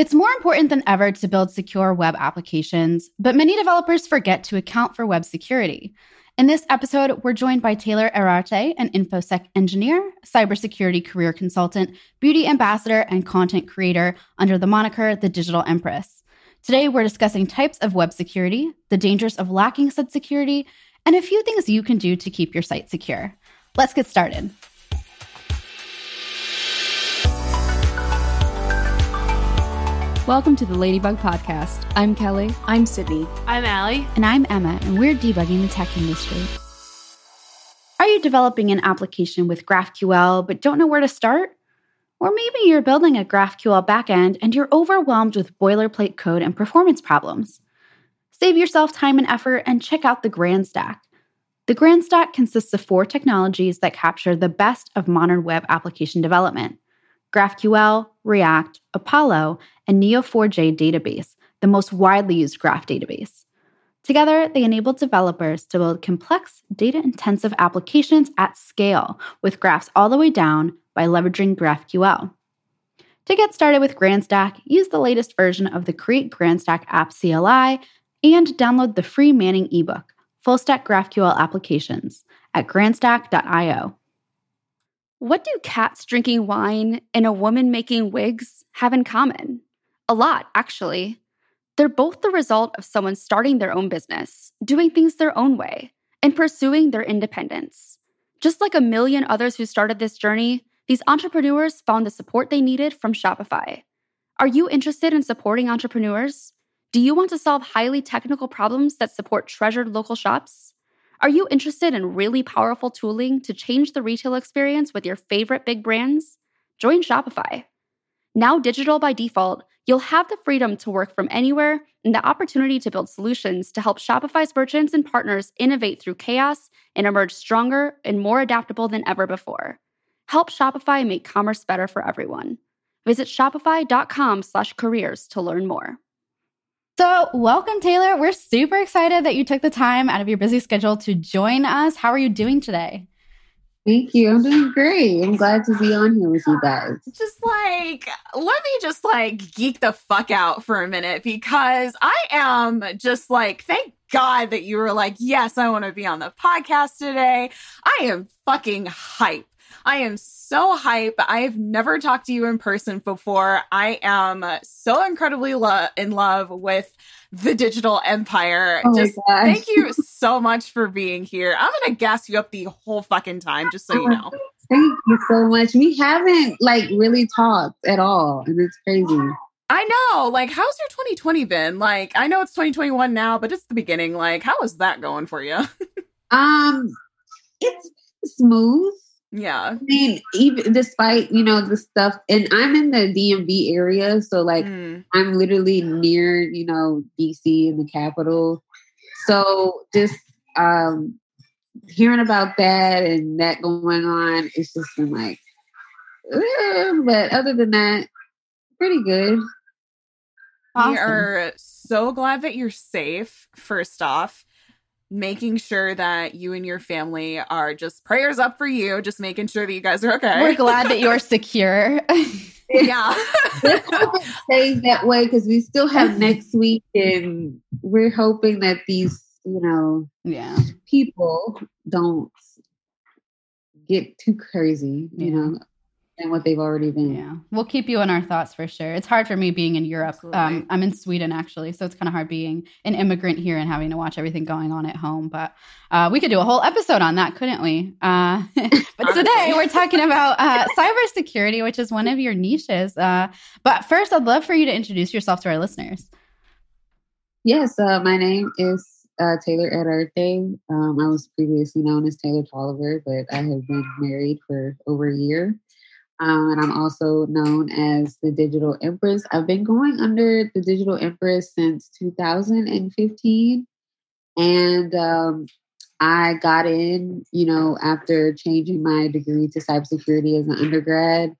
It's more important than ever to build secure web applications, but many developers forget to account for web security. In this episode, we're joined by Taylor Herarte, an InfoSec engineer, cybersecurity career consultant, beauty ambassador, and content creator under the moniker The Digital Empress. Today, we're discussing types of web security, the dangers of lacking said security, and a few things you can do to keep your site secure. Let's get started. Welcome to the Ladybug Podcast. I'm Kelly. I'm Sydney. I'm Allie. And I'm Emma, and we're debugging the tech industry. Are you developing an application with GraphQL but don't know where to start? Or maybe you're building a GraphQL backend and you're overwhelmed with boilerplate code and performance problems. Save yourself time and effort and check out the Grand Stack. The Grand Stack consists of four technologies that capture the best of modern web application development GraphQL, React, Apollo, and Neo4j database, the most widely used graph database. Together, they enable developers to build complex, data intensive applications at scale with graphs all the way down by leveraging GraphQL. To get started with GrandStack, use the latest version of the Create GrandStack app CLI and download the free Manning ebook, Full Stack GraphQL Applications, at grandstack.io. What do cats drinking wine and a woman making wigs have in common? A lot, actually. They're both the result of someone starting their own business, doing things their own way, and pursuing their independence. Just like a million others who started this journey, these entrepreneurs found the support they needed from Shopify. Are you interested in supporting entrepreneurs? Do you want to solve highly technical problems that support treasured local shops? Are you interested in really powerful tooling to change the retail experience with your favorite big brands? Join Shopify. Now digital by default, you'll have the freedom to work from anywhere and the opportunity to build solutions to help Shopify's merchants and partners innovate through chaos and emerge stronger and more adaptable than ever before. Help Shopify make commerce better for everyone. Visit shopify.com/careers to learn more. So, welcome, Taylor. We're super excited that you took the time out of your busy schedule to join us. How are you doing today? Thank you. I'm doing great. I'm glad to be on here with you guys. Just like, let me just like geek the fuck out for a minute because I am just like, thank God that you were like, yes, I want to be on the podcast today. I am fucking hype. I am so hype. I've never talked to you in person before. I am so incredibly lo- in love with the digital empire. Oh just thank you so much for being here. I'm going to gas you up the whole fucking time, just so you know. Thank you so much. We haven't like really talked at all, and it's crazy. I know. Like, how's your 2020 been? Like, I know it's 2021 now, but it's the beginning. Like, how is that going for you? um, it's smooth. Yeah. I mean, even despite, you know, the stuff, and I'm in the DMV area. So, like, mm. I'm literally near, you know, DC in the capital. So, just um hearing about that and that going on, it's just been like, but other than that, pretty good. Awesome. We are so glad that you're safe, first off making sure that you and your family are just prayers up for you, just making sure that you guys are okay. We're glad that you're secure. yeah. Let's hope it stays that way because we still have next week and we're hoping that these, you know, yeah, people don't get too crazy, you know than what they've already been. Yeah, we'll keep you in our thoughts for sure. It's hard for me being in Europe. Um, I'm in Sweden actually, so it's kind of hard being an immigrant here and having to watch everything going on at home. But uh, we could do a whole episode on that, couldn't we? Uh, but today we're talking about uh, cybersecurity, which is one of your niches. Uh, but first, I'd love for you to introduce yourself to our listeners. Yes, uh, my name is uh, Taylor Herarte. Um, I was previously known as Taylor Tolliver, but I have been married for over a year. Um, and I'm also known as the Digital Empress. I've been going under the Digital Empress since 2015. And um, I got in, you know, after changing my degree to cybersecurity as an undergrad.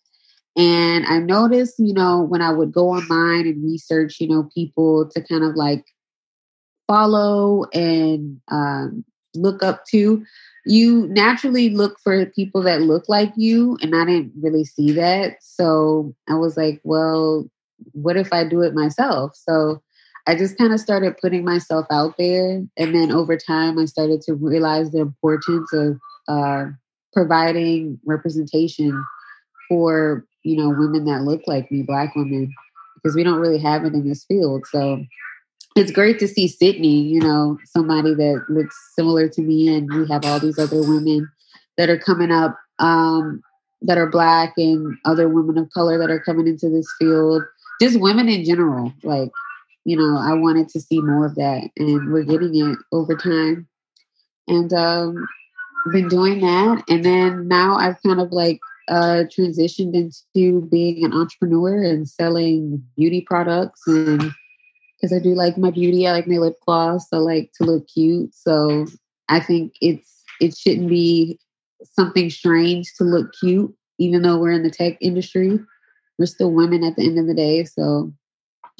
And I noticed, you know, when I would go online and research, you know, people to kind of like follow and um, look up to, you naturally look for people that look like you and i didn't really see that so i was like well what if I do it myself? So I just kind of started putting myself out there. And then over time, I started to realize the importance of uh, providing representation for, you know, women that look like me, Black women, because we don't really have it in this field. So it's great to see Sydney, you know, somebody that looks similar to me. And we have all these other women that are coming up um, that are Black and other women of color that are coming into this field. Just women in general. Like, you know, I wanted to see more of that, and we're getting it over time. And um, been doing that, and then now I've kind of like uh, transitioned into being an entrepreneur and selling beauty products, and because I do like my beauty, I like my lip gloss, I like to look cute, so I think it's it shouldn't be something strange to look cute, even though we're in the tech industry. We're still women at the end of the day, so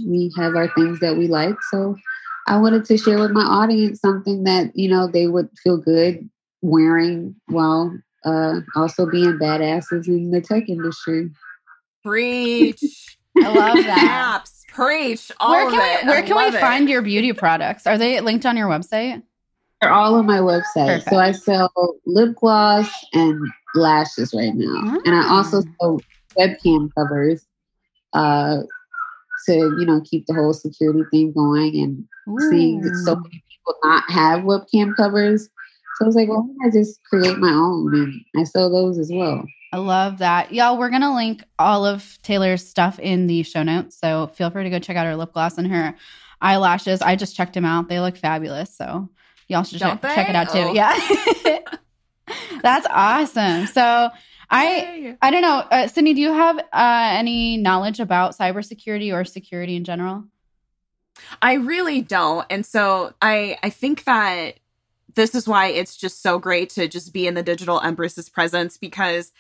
we have our things that we like. So I wanted to share with my audience something that, you know, they would feel good wearing while uh, also being badasses in the tech industry. Preach. I love that. Apps. Preach. All where of can it. we, where I can we it. find your beauty products? Are they linked on your website? They're all on my website. Perfect. So I sell lip gloss and lashes right now. And I also Ah. sell webcam covers uh, to, you know, keep the whole security thing going and seeing that so many people not have webcam covers. So I was like, well, why don't I just create my own? And I sell those as well. I love that. Y'all, we're going to link all of Taylor's stuff in the show notes. So feel free to go check out her lip gloss and her eyelashes. I just checked them out. They look fabulous. So y'all should check, check it out too. Oh. Yeah. That's awesome. So I. I don't know, uh, Sydney, do you have uh, any knowledge about cybersecurity or security in general? I really don't. And so I I think that this is why it's just so great to just be in the digital empress's presence because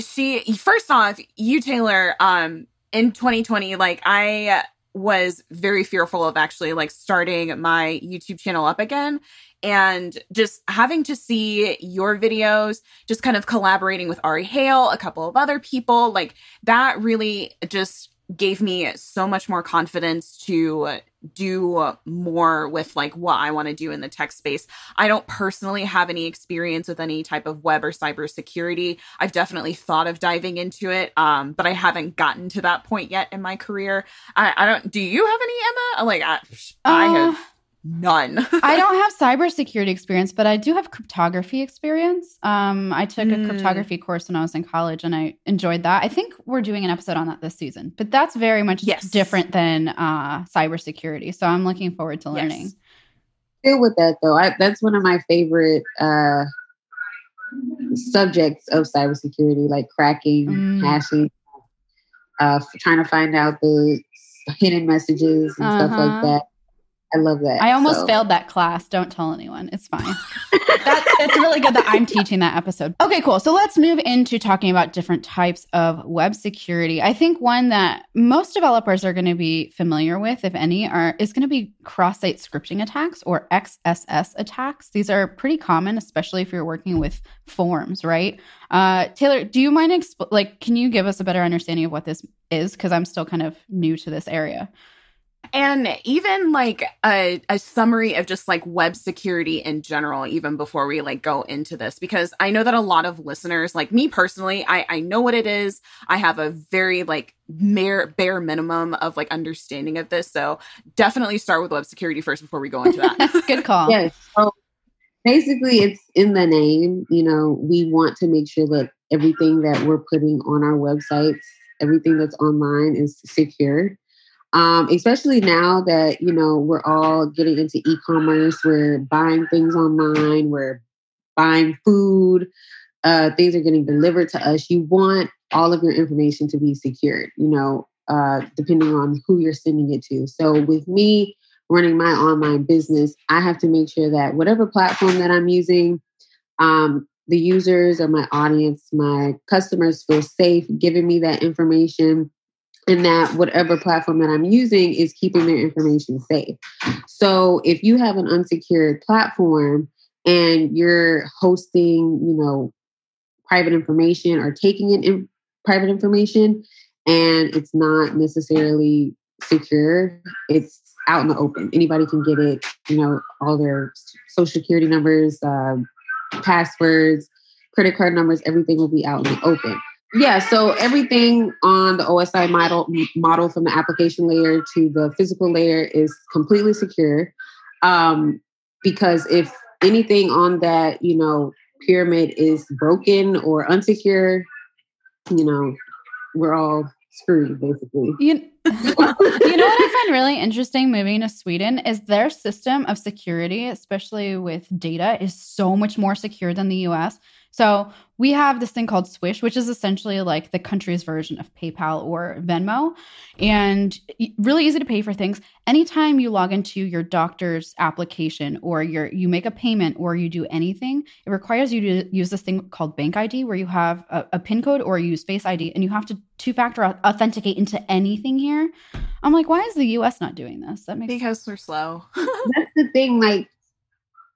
she first off, you Taylor um in 2020 like I was very fearful of actually like starting my YouTube channel up again. And just having to see your videos, just kind of collaborating with Ari Hale, a couple of other people, like that really just gave me so much more confidence to do more with like what I want to do in the tech space. I don't personally have any experience with any type of web or cybersecurity. I've definitely thought of diving into it, um, but I haven't gotten to that point yet in my career. I, I don't. Do you have any, Emma? Like I, I Uh, have none. I don't have cybersecurity experience, but I do have cryptography experience. Um, I took a Mm. cryptography course when I was in college, and I enjoyed that. I think we're doing an episode on that this season, but that's very much Yes. different than uh, cybersecurity. So I'm looking forward to learning. Yes. Still with that though, I, that's one of my favorite uh, subjects of cybersecurity, like cracking, Mm. hashing, uh, trying to find out the hidden messages and stuff Uh-huh. like that. I love that. I almost So- failed that class. Don't tell anyone. It's fine. that, it's really good that I'm teaching that episode. Okay, cool. So let's move into talking about different types of web security. I think one that most developers are going to be familiar with, if any, are is going to be cross-site scripting attacks or XSS attacks. These are pretty common, especially if you're working with forms, right? Uh, Taylor, do you mind exp- like can you give us a better understanding of what this is? Because I'm still kind of new to this area. And even like a, a summary of just like web security in general, even before we like go into this, because I know that a lot of listeners, like me personally, I, I know what it is. I have a very like mere bare minimum of like understanding of this. So definitely start with web security first before we go into that. good call. Yes. So basically, it's in the name. You know, we want to make sure that everything that we're putting on our websites, everything that's online is secure. Um, especially now that, you know, we're all getting into e commerce, we're buying things online, we're buying food, uh, things are getting delivered to us. You want all of your information to be secured, you know, uh, depending on who you're sending it to. So with me, running my online business, I have to make sure that whatever platform that I'm using, um, the users or my audience, my customers feel safe giving me that information, and that whatever platform that I'm using is keeping their information safe. So if you have an unsecured platform and you're hosting, you know, private information or taking in, in private information, and it's not necessarily secure. It's out in the open. Anybody can get it. You know, all their social security numbers, um, passwords, credit card numbers, everything will be out in the open. Yeah, so everything on the OSI model model from the application layer to the physical layer is completely secure. Um, because if anything on that, you know, pyramid is broken or unsecure, you know, we're all screwed basically. You, you know what I find really interesting moving to Sweden is their system of security, especially with data, is so much more secure than the US. So we have this thing called Swish, which is essentially like the country's version of PayPal or Venmo, and really easy to pay for things. Anytime you log into your doctor's application or your you make a payment or you do anything, it requires you to use this thing called Bank ID, where you have a, a PIN code or use Face ID, and you have to two-factor authenticate into anything here. I'm like, why is the U.S. not doing this? That makes because they're slow. That's the thing. Like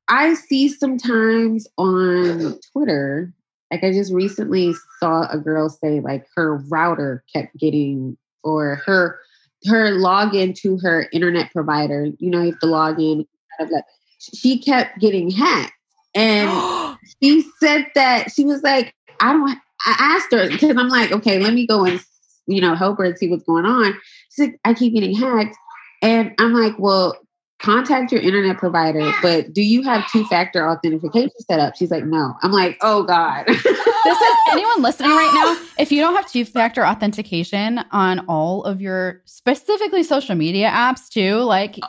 I see sometimes on Twitter, like I just recently saw a girl say like her router kept getting or her her login to her internet provider, you know, you have to log in kind of like she kept getting hacked. And she said that she was like, I don't I asked her because I'm like, okay, let me go and you know help her and see what's going on. She's like, I keep getting hacked. And I'm like, well, contact your internet provider, but do you have two factor authentication set up? She's like, no. I'm like, oh God. this is anyone listening right now. If you don't have two factor authentication on all of your specifically social media apps too, like,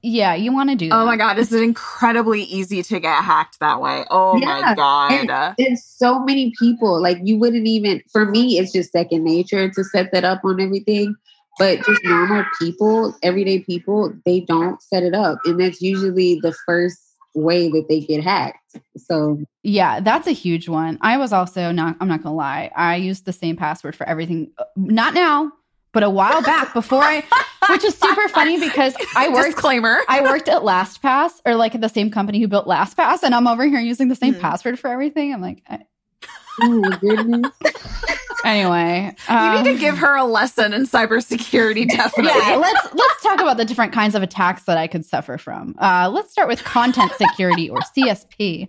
yeah, you want to do that. Oh my God. This is incredibly easy to get hacked that way. Oh yeah. my God. And, and so many people, like, you wouldn't even, for me, it's just second nature to set that up on everything. But just normal people, everyday people, they don't set it up. And that's usually the first way that they get hacked. So yeah, that's a huge one. I was also not I'm not gonna lie. I used the same password for everything. Not now, but a while back before I which is super funny because I worked disclaimer. I worked at LastPass or like at the same company who built LastPass and I'm over here using the same mm. password for everything. I'm like I, Oh my goodness. anyway, um, you need to um, give her a lesson in cybersecurity. Definitely. Yeah, let's let's talk about the different kinds of attacks that I could suffer from. Uh, let's start with content security or CSP.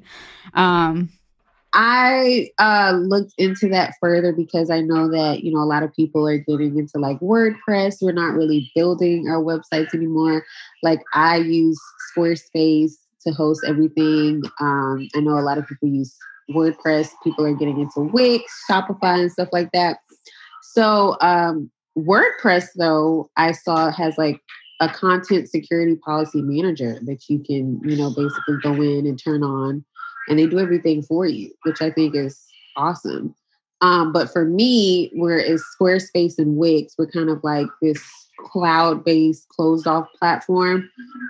Um, I uh, looked into that further because I know that you know a lot of people are getting into like WordPress. We're not really building our websites anymore. Like I use Squarespace to host everything. Um, I know a lot of people use WordPress. People are getting into Wix, Shopify, and stuff like that. So um, WordPress, though, I saw has like a content security policy manager that you can, you know, basically go in and turn on, and they do everything for you, which I think is awesome. Um, but for me, whereas Squarespace and Wix, we're kind of like this cloud-based, closed-off platform.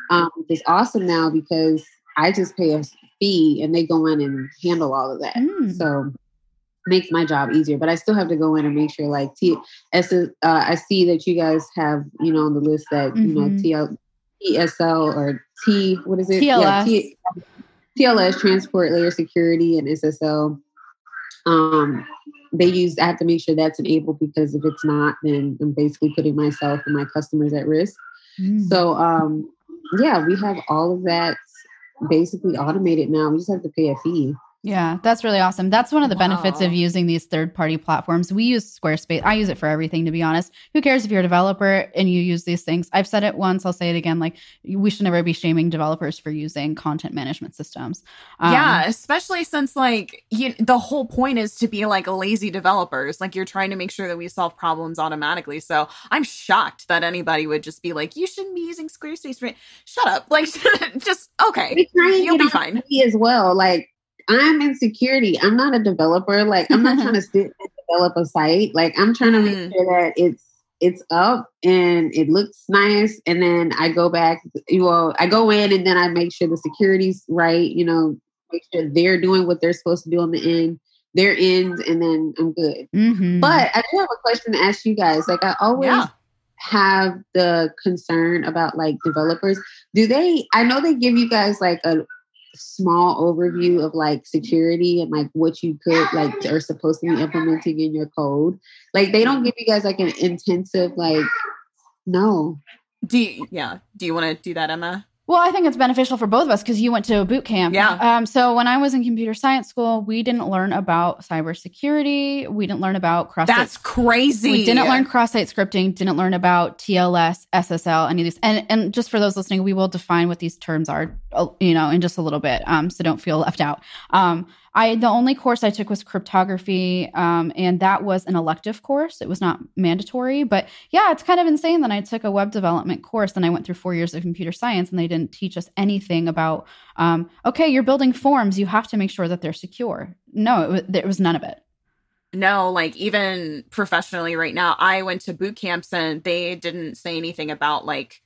Um, it's awesome now because I just pay a fee and they go in and handle all of that. Mm. So makes my job easier, but I still have to go in and make sure like T S uh, I see that you guys have, you know, on the list that, mm-hmm. you know, mm-hmm. TL TSL or T what is it? TLS. Yeah, T, TLS transport layer security and SSL. Um they use I have to make sure that's enabled because if it's not, then I'm basically putting myself and my customers at risk. Mm. So um yeah, we have all of that basically automated now. We just have to pay a fee. Yeah, that's really awesome. That's one of the wow. benefits of using these third party platforms. We use Squarespace. I use it for everything, to be honest. Who cares if you're a developer and you use these things? I've said it once, I'll say it again. Like, we should never be shaming developers for using content management systems. Um, yeah, especially since, like, you, the whole point is to be like lazy developers. Like, you're trying to make sure that we solve problems automatically. So I'm shocked that anybody would just be like, you shouldn't be using Squarespace. For-. Shut up. Like, just, okay. You'll be fine. As well. Like, I'm in security. I'm not a developer. Like I'm not trying to sit and develop a site. Like I'm trying to make mm. sure that it's it's up and it looks nice. And then I go back. Well, I go in and then I make sure the security's right. You know, make sure they're doing what they're supposed to do on the end, their end, and then I'm good. Mm-hmm. But I do have a question to ask you guys. Like I always. Yeah have the concern about like developers do they i know they give you guys like a small overview of like security and like what you could like are supposed to be implementing in your code. Like they don't give you guys like an intensive like no. Do you, yeah. Do you want to do that, Emma? Well, I think it's beneficial for both of us because you went to a boot camp. Yeah. Um, so when I was in computer science school, we didn't learn about cybersecurity. We didn't learn about cross. That's crazy. We didn't learn cross-site scripting. Didn't learn about TLS, SSL, any of these. And and just for those listening, we will define what these terms are, uh, you know, in just a little bit. Um, so don't feel left out. Um, I the only course I took was cryptography, um, and that was an elective course. It was not mandatory, but yeah, it's kind of insane that I took a web development course and I went through four years of computer science, and they didn't teach us anything about. Um, okay, you're building forms, you have to make sure that they're secure. No, it there was none of it. No, like even professionally right now, I went to boot camps and they didn't say anything about like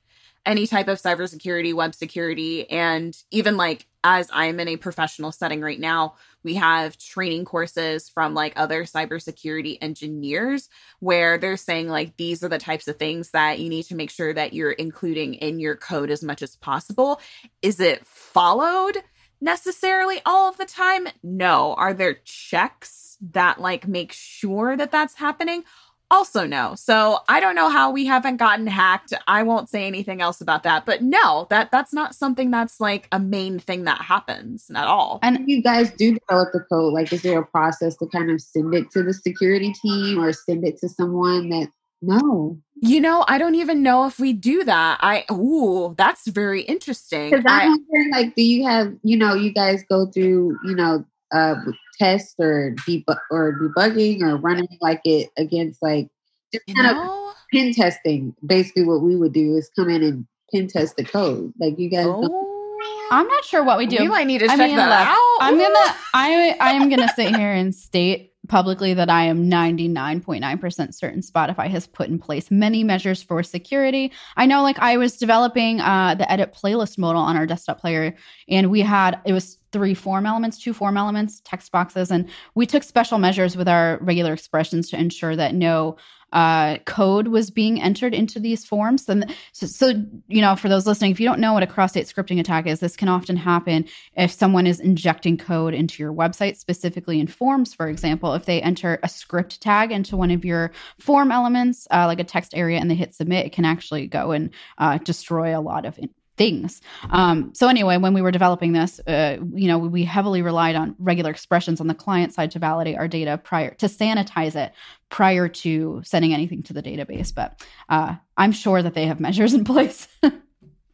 any type of cybersecurity, web security, and even like as I'm in a professional setting right now, we have training courses from like other cybersecurity engineers where they're saying like these are the types of things that you need to make sure that you're including in your code as much as possible. Is it followed necessarily all of the time? No. Are there checks that like make sure that that's happening? Also no. So I don't know how we haven't gotten hacked. I won't say anything else about that. But no, that that's not something that's like a main thing that happens at all. And you guys do develop the code, like is there a process to kind of send it to the security team or send it to someone that no. You know, I don't even know if we do that. I ooh, that's very interesting. Because I'm wondering, like, do you have, you know, you guys go through, you know, uh tests or debug or debugging or running like it against like just you kind of know? pen testing. Basically, what we would do is come in and pen test the code. Like you guys, Oh. I'm not sure what we do. We might need to I check mean, that look, out. I'm gonna I I am gonna sit here and state publicly that I am 99.9% certain Spotify has put in place many measures for security. I know like I was developing uh the edit playlist modal on our desktop player and we had it was three form elements, two form elements, text boxes and we took special measures with our regular expressions to ensure that no uh, code was being entered into these forms. And so, so, you know, for those listening, if you don't know what a cross-site scripting attack is, this can often happen if someone is injecting code into your website, specifically in forms, for example. If they enter a script tag into one of your form elements, uh, like a text area, and they hit submit, it can actually go and uh, destroy a lot of things. Um, so anyway, when we were developing this, uh, you know, we heavily relied on regular expressions on the client side to validate our data prior to sanitize it prior to sending anything to the database. But uh, I'm sure that they have measures in place.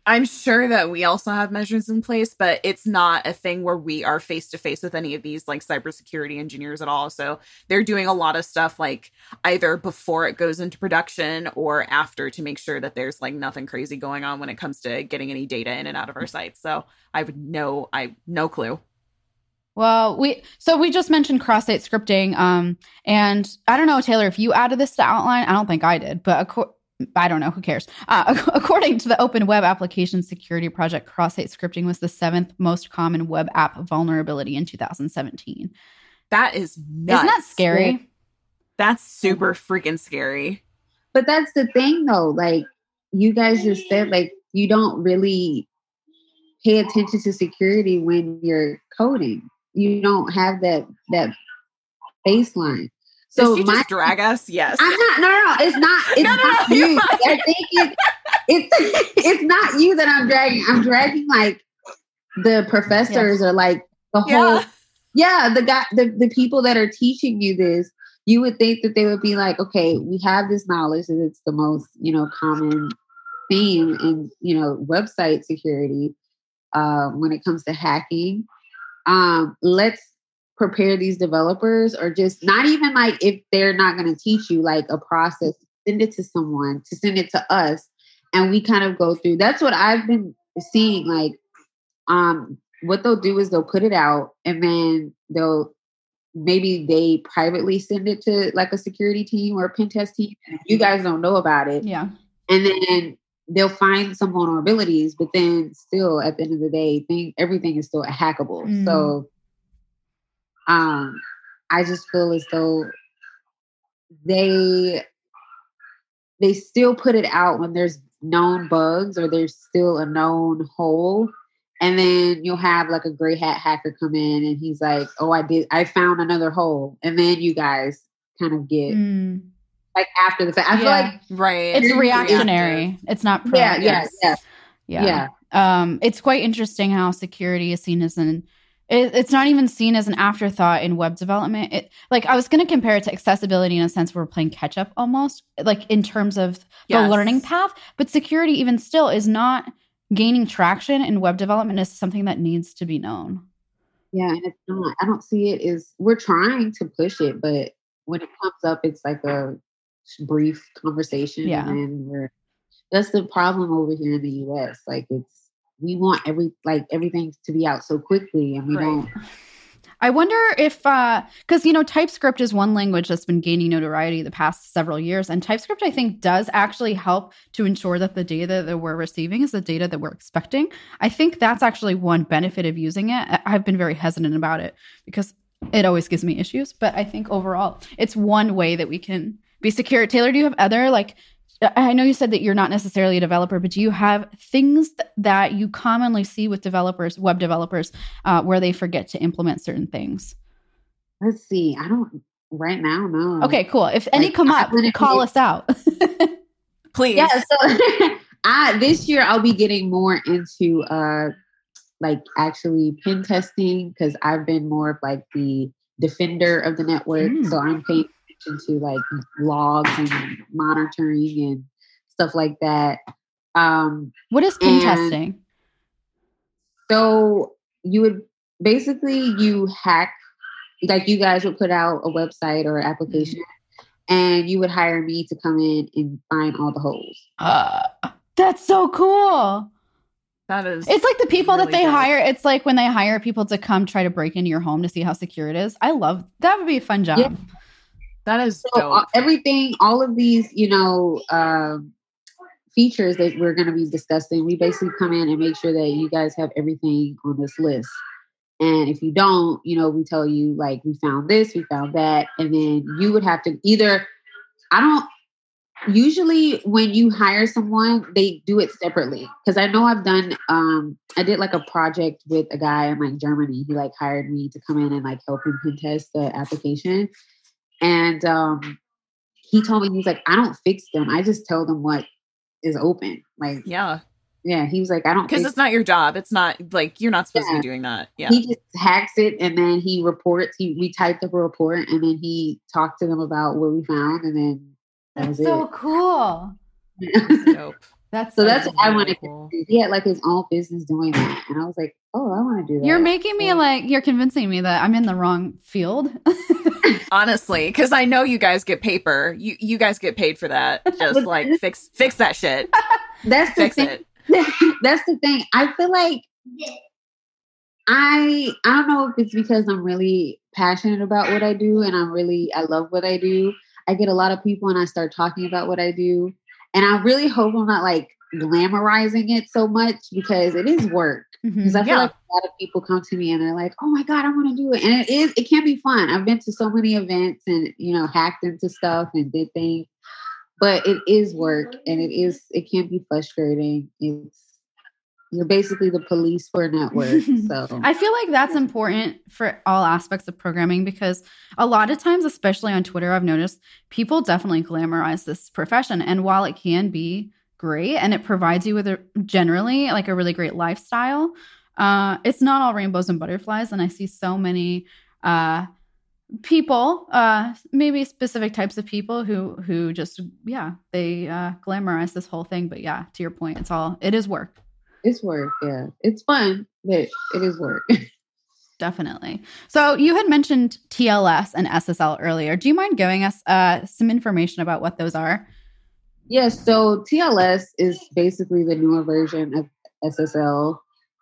I'm sure that we also have measures in place, but it's not a thing where we are face to face with any of these like cybersecurity engineers at all. So they're doing a lot of stuff like either before it goes into production or after to make sure that there's like nothing crazy going on when it comes to getting any data in and out of our sites. So I would no, I no clue. Well, we so we just mentioned cross-site scripting, um, and I don't know, Taylor, if you added this to outline. I don't think I did, but I don't know. Who cares? Uh, according to the Open Web Application Security Project, cross-site scripting was the seventh most common web app vulnerability in 2017. That is nuts. Isn't that scary? That's super freaking scary. but that's the thing though. Like you guys just said, like you don't really pay attention to security when you're coding. You don't have that that baseline. So Did she my just drag us? Yes. I'm not. No, no, no. It's not. It's No, no, not no, you. I think it, it's it's not you that I'm dragging. I'm dragging like the professors or like the whole. Yeah. Yeah, the guy, the the people that are teaching you this. You would think that they would be like, okay, we have this knowledge and it's the most you know common theme in you know website security uh, when it comes to hacking. Um, let's prepare these developers or just not even like if they're not going to teach you like a process send it to someone to send it to us and we kind of go through that's what i've been seeing like um what they'll do is they'll put it out and then they'll maybe they privately send it to like a security team or a pen test team and you guys don't know about it Yeah. and then they'll find some vulnerabilities but then still at the end of the day thing everything is still hackable Mm. so um i just feel as though they they still put it out when there's known bugs or there's still a known hole and then you'll have like a gray hat hacker come in and he's like, "Oh, I did. I found another hole," and then you guys kind of get Mm. like after the fact. I feel like Right. It's Very reactionary. It's not proactive. yeah, yeah, yeah, yeah. yeah. Um, it's quite interesting how security is seen as an it, it's not even seen as an afterthought in web development. It like I was going to compare it to accessibility in a sense where we're playing catch up almost, like in terms of the Yes. learning path. But security, even still, is not gaining traction in web development. Is something that needs to be known. Yeah, and it's not. I don't see it as we're trying to push it, but when it comes up, it's like a brief conversation, Yeah. and we're. That's the problem over here in the U.S. Like it's we want every like everything to be out so quickly, and we Right. don't. I wonder if, uh, because you know, TypeScript is one language that's been gaining notoriety the past several years, and TypeScript I think does actually help to ensure that the data that we're receiving is the data that we're expecting. I think that's actually one benefit of using it. I've been very hesitant about it because it always gives me issues, but I think overall it's one way that we can be secure. Taylor, do you have other like? I know you said that you're not necessarily a developer, but do you have things th- that you commonly see with developers, web developers, uh, where they forget to implement certain things? Let's see. I don't right now. No. Okay, cool. If any Like, come up, wouldn't call us out. Please. Yeah. So I this year I'll be getting more into uh like actually pen testing because I've been more of like the defender of the network. Mm. So I'm paying attention to like logs and monitoring and stuff like that. Um what is pen testing? so you would basically you hack like you guys would put out a website or an application and you would hire me to come in and find all the holes. Uh, that's so cool. That is. It's like the people that they dope. hire. It's like when they hire people to come try to break into your home to see how secure it is. I love that. Would be a fun job. Yeah. That is So uh, everything, all of these, you know, um, features that we're going to be discussing, we basically come in and make sure that you guys have everything on this list. And if you don't, you know, we tell you like we found this, we found that, and then you would have to either. I don't. Usually, when you hire someone, they do it separately because I know I've done. Um, I did like a project with a guy in like Germany. He like hired me to come in and like help him pen test the application, and um, he told me he's like, I don't fix them. I just tell them what is open. Like, yeah. yeah, he was like, I don't Because fix it's not your job. It's not like you're not supposed to be doing that. Yeah. He just hacks it and then he reports. He we typed up a report and then he talked to them about what we found and then that That's was so cool. That's dope. That's So so that's what I want wanted cool. to do. He had like his own business doing that, and I was like, oh, I want to do that. You're making me Yeah. like you're convincing me that I'm in the wrong field. Honestly, because I know you guys get paper. You you guys get paid for that. Just like fix fix that shit. That's the Fix thing. it. That's the thing. I feel like I I don't know if it's because I'm really passionate about what I do and I'm really I love what I do. I get a lot of people and I start talking about what I do. And I really hope I'm not like glamorizing it so much because it is work. Because mm-hmm. I feel Yeah. like a lot of people come to me and they're like, "Oh my god, I want to do it," and it is. It can be fun. I've been to so many events and you know hacked into stuff and did things, but it is work and it is. It can be frustrating. It's you're basically the police for a network. So I feel like that's important for all aspects of programming because a lot of times, especially on Twitter, I've noticed people definitely glamorize this profession. And while it can be great and it provides you with a generally like a really great lifestyle, uh, it's not all rainbows and butterflies. And I see so many uh, people, uh, maybe specific types of people who who just yeah they uh, glamorize this whole thing. But yeah, to your point, it's all it is work. it's work. Yeah, it's fun, but it is work. Definitely. So you had mentioned TLS and SSL earlier. Do you mind giving us uh, some information about what those are? Yes, so TLS is basically the newer version of SSL.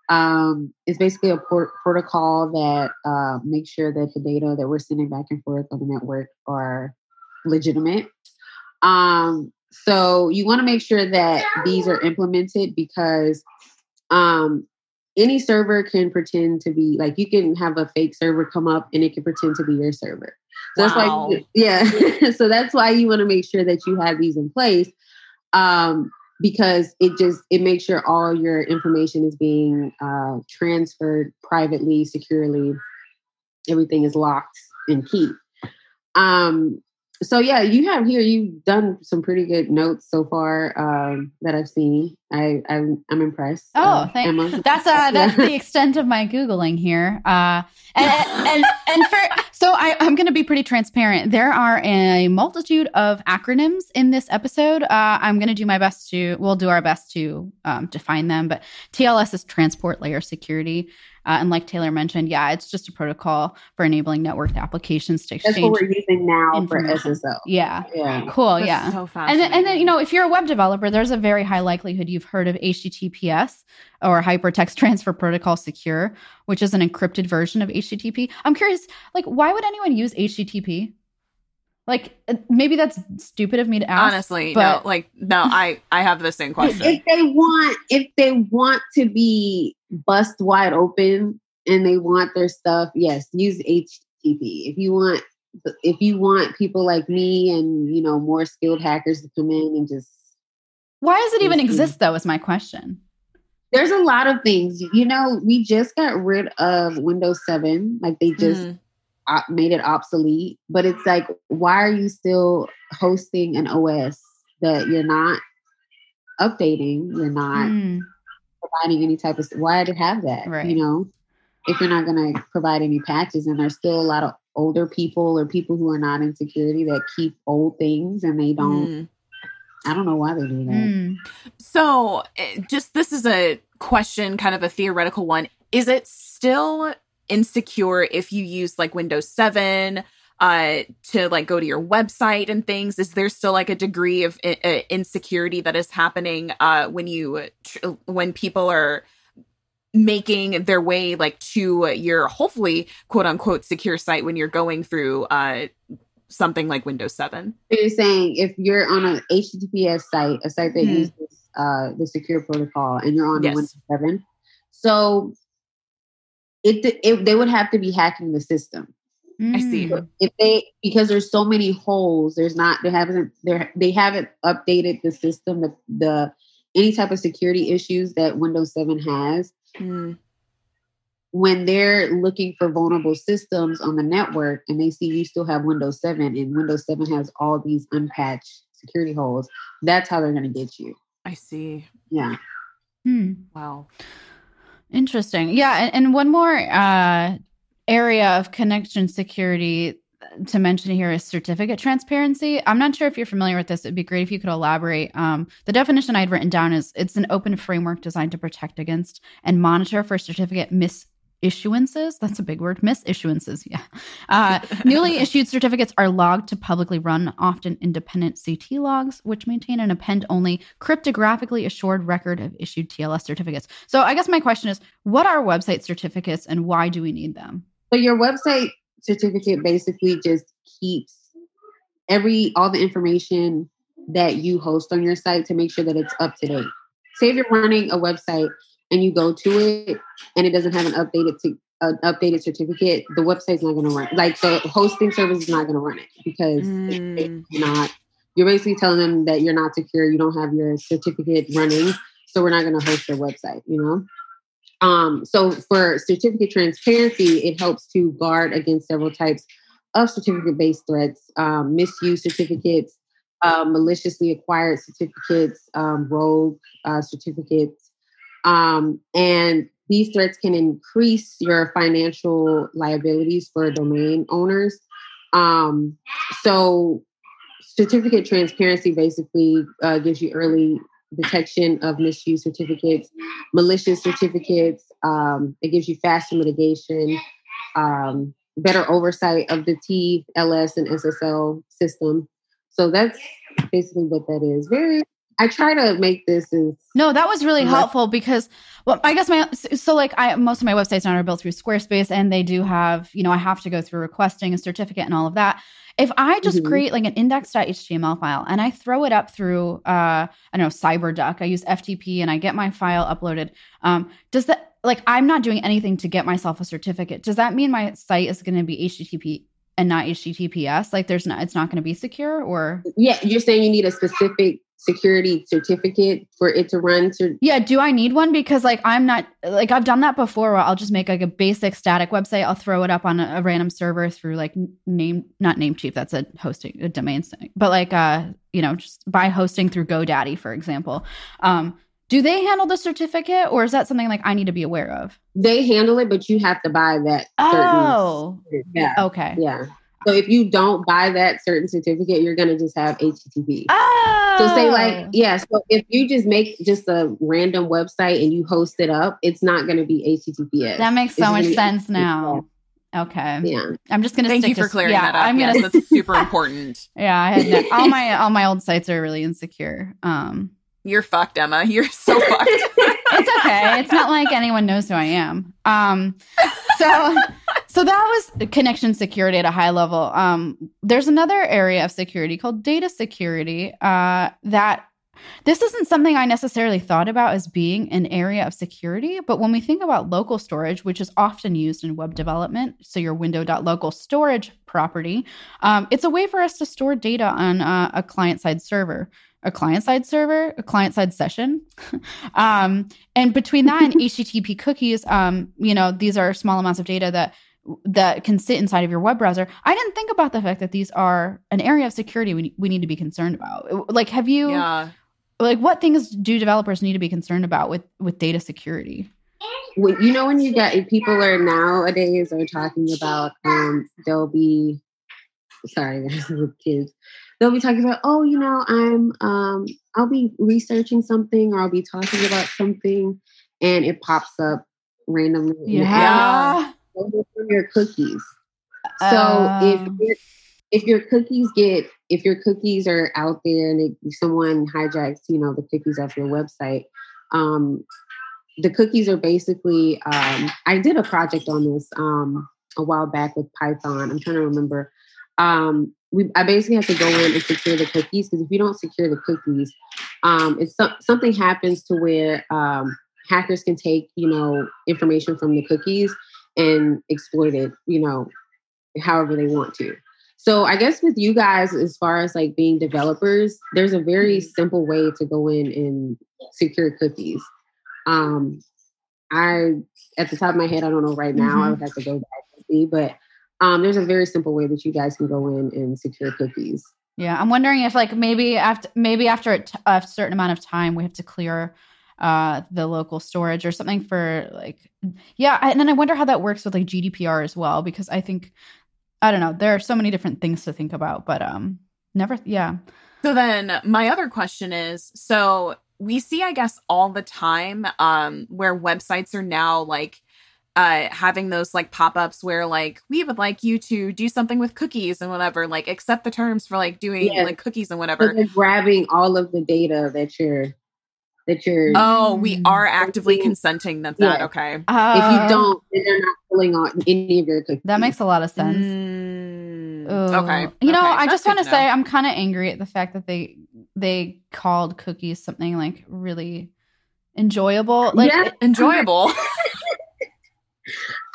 Um, it's basically a port- protocol that uh, makes sure that the data that we're sending back and forth on the network are legitimate. Um, so you want to make sure that these are implemented because um, any server can pretend to be like you can have a fake server come up and it can pretend to be your server. That's Wow. why, yeah. so that's why you want to make sure that you have these in place. Um, because it just it makes sure all your information is being uh, transferred privately, securely. Everything is locked and key. Um, so yeah, you have here. You've done some pretty good notes so far um, that I've seen. I I'm, I'm impressed. Oh, uh, thank That's uh that's the extent of my googling here. Uh, and and and for so I I'm going to be pretty transparent. There are a multitude of acronyms in this episode. Uh, I'm going to do my best to. We'll do our best to um, define them. But TLS is transport layer security. Uh, and like Taylor mentioned, yeah, it's just a protocol for enabling networked applications to exchange. That's what we're using now for SSL. Yeah, yeah, cool. That's yeah, so and then, and then you know, if you're a web developer, there's a very high likelihood you've heard of HTTPS or Hypertext Transfer Protocol Secure, which is an encrypted version of HTTP. I'm curious, like, why would anyone use HTTP? Like uh, maybe that's stupid of me to ask. Honestly, but... no. Like no, I I have the same question. If they want, if they want to be bust wide open and they want their stuff, yes, use HTTP. If you want, if you want people like me and you know more skilled hackers to come in and just. Why does it even exist though? Is my question. There's a lot of things. You know, we just got rid of Windows 7. Like they just mm made it obsolete. But it's like, why are you still hosting an OS that you're not updating? You're not mm. providing any type of. Why to have that? Right. You know, if you're not going to provide any patches, and there's still a lot of older people or people who are not in security that keep old things and they don't. Mm. I don't know why they do that. Mm. So, eh, just this is a question, kind of a theoretical one. Is it still insecure if you use like Windows 7 uh to like go to your website and things is there still like a degree of I- uh, insecurity that is happening uh when you tr- when people are making their way like to your hopefully quote unquote secure site when you're going through uh something like Windows 7. So you're saying if you're on a HTTPS site, a site that mm-hmm. uses uh, the secure protocol, and you're on yes. Windows 7, so it, it they would have to be hacking the system. I see. So if they because there's so many holes, there's not they haven't they they haven't updated the system the the any type of security issues that Windows 7 has. Mm. When they're looking for vulnerable systems on the network and they see you still have Windows 7 and Windows 7 has all these unpatched security holes, that's how they're going to get you. I see. Yeah. Hmm. Wow. Interesting. Yeah. And, and one more uh, area of connection security to mention here is certificate transparency. I'm not sure if you're familiar with this. It'd be great if you could elaborate. Um, the definition I'd written down is it's an open framework designed to protect against and monitor for certificate mis issuances. That's a big word. Misissuances. Yeah. Uh, newly issued certificates are logged to publicly run, often independent CT logs, which maintain an append only cryptographically assured record of issued TLS certificates. So I guess my question is what are website certificates and why do we need them? So your website certificate basically just keeps every all the information that you host on your site to make sure that it's up to date. Say if you're running a website and you go to it and it doesn't have an updated to, an updated certificate, the website's not going to run. Like the hosting service is not going to run it because mm. it's not. You're basically telling them that you're not secure. You don't have your certificate running, so we're not going to host your website. You know. Um, so for certificate transparency, it helps to guard against several types of certificate-based threats, um, misuse certificates, uh, maliciously acquired certificates, um, rogue uh, certificates, um, and these threats can increase your financial liabilities for domain owners. Um, so, certificate transparency basically uh, gives you early detection of misuse certificates, malicious certificates. Um, it gives you faster mitigation, um, better oversight of the TLS and SSL system. So that's basically what that is. Very I try to make this as no, that was really helpful because well, I guess my so like I most of my websites now are built through Squarespace and they do have you know I have to go through requesting a certificate and all of that. If I just mm-hmm. create like an index.html file and I throw it up through uh I don't know CyberDuck, I use FTP and I get my file uploaded. Um, does that like I'm not doing anything to get myself a certificate? Does that mean my site is going to be HTTP and not HTTPS? Like there's not it's not going to be secure or yeah, you're saying you need a specific security certificate for it to run to Yeah, do I need one? Because like I'm not like I've done that before where I'll just make like a basic static website. I'll throw it up on a, a random server through like name not Namecheap, that's a hosting a domain thing. But like uh, you know, just by hosting through GoDaddy, for example. Um, do they handle the certificate or is that something like I need to be aware of? they handle it, but you have to buy that Oh, certain yeah. okay. Yeah. So if you don't buy that certain certificate, you're gonna just have HTTP. Oh, So say like, yeah, so if you just make just a random website and you host it up, it's not gonna be HTTPS. that makes so It's much gonna be- sense now. Okay, Yeah. I'm just gonna. Thank stick you for to- clearing yeah, that up. I'm gonna. yes, that's super important. yeah, I had no, all my all my old sites are really insecure. Um, You're fucked, Emma. You're so fucked. it's okay. It's not like anyone knows who I am. Um, so, so that was connection security at a high level. Um, there's another area of security called data security. Uh, that this isn't something I necessarily thought about as being an area of security, but when we think about local storage, which is often used in web development, so your window.local storage property, um, it's a way for us to store data on uh, a client side server a client side server, a client side session. um, and between that and HTTP cookies, um, you know, these are small amounts of data that that can sit inside of your web browser. I didn't think about the fact that these are an area of security we, we need to be concerned about. Like, have you yeah. like what things do developers need to be concerned about with with data security? When, you know when you get people are nowadays are talking about um they'll be sorry kids they'll be talking about oh you know i'm um i'll be researching something or i'll be talking about something and it pops up randomly in the Yeah. App. Those are from your cookies. So if Um, your- if your cookies get if your cookies are out there and it, someone hijacks you know the cookies off your website um the cookies are basically um i did a project on this um a while back with python. I'm trying to remember. Um we i basically have to go in and secure the cookies because if you don't secure the cookies um it's some, something happens to where um hackers can take you know information from the cookies and exploit it you know however they want to so I guess with you guys, as far as like being developers, there's a very simple way to go in and secure cookies. Um, I at the top of my head, I don't know right now. I would have to go back and see, but um, there's a very simple way that you guys can go in and secure cookies. Yeah, I'm wondering if like maybe after maybe after a, t- a certain amount of time we have to clear uh the local storage or something for like yeah and then i wonder how that works with like gdpr as well because i think i don't know there are so many different things to think about but um never yeah So then my other question is so we see I guess all the time um where websites are now like uh having those like pop-ups where like we would like you to do something with cookies and whatever like accept the terms for like doing Yeah. like cookies and whatever. they're grabbing all of the data that you're that you're. Oh, we Mm. are actively consenting that that Yeah. okay. if Uh, you don't, then they're not pulling on any of your cookies. that makes a lot of sense Mm, okay. You know, okay, I that's just want to say I'm kind of angry at the fact that they they called cookies something like really enjoyable. Like Yeah. enjoyable.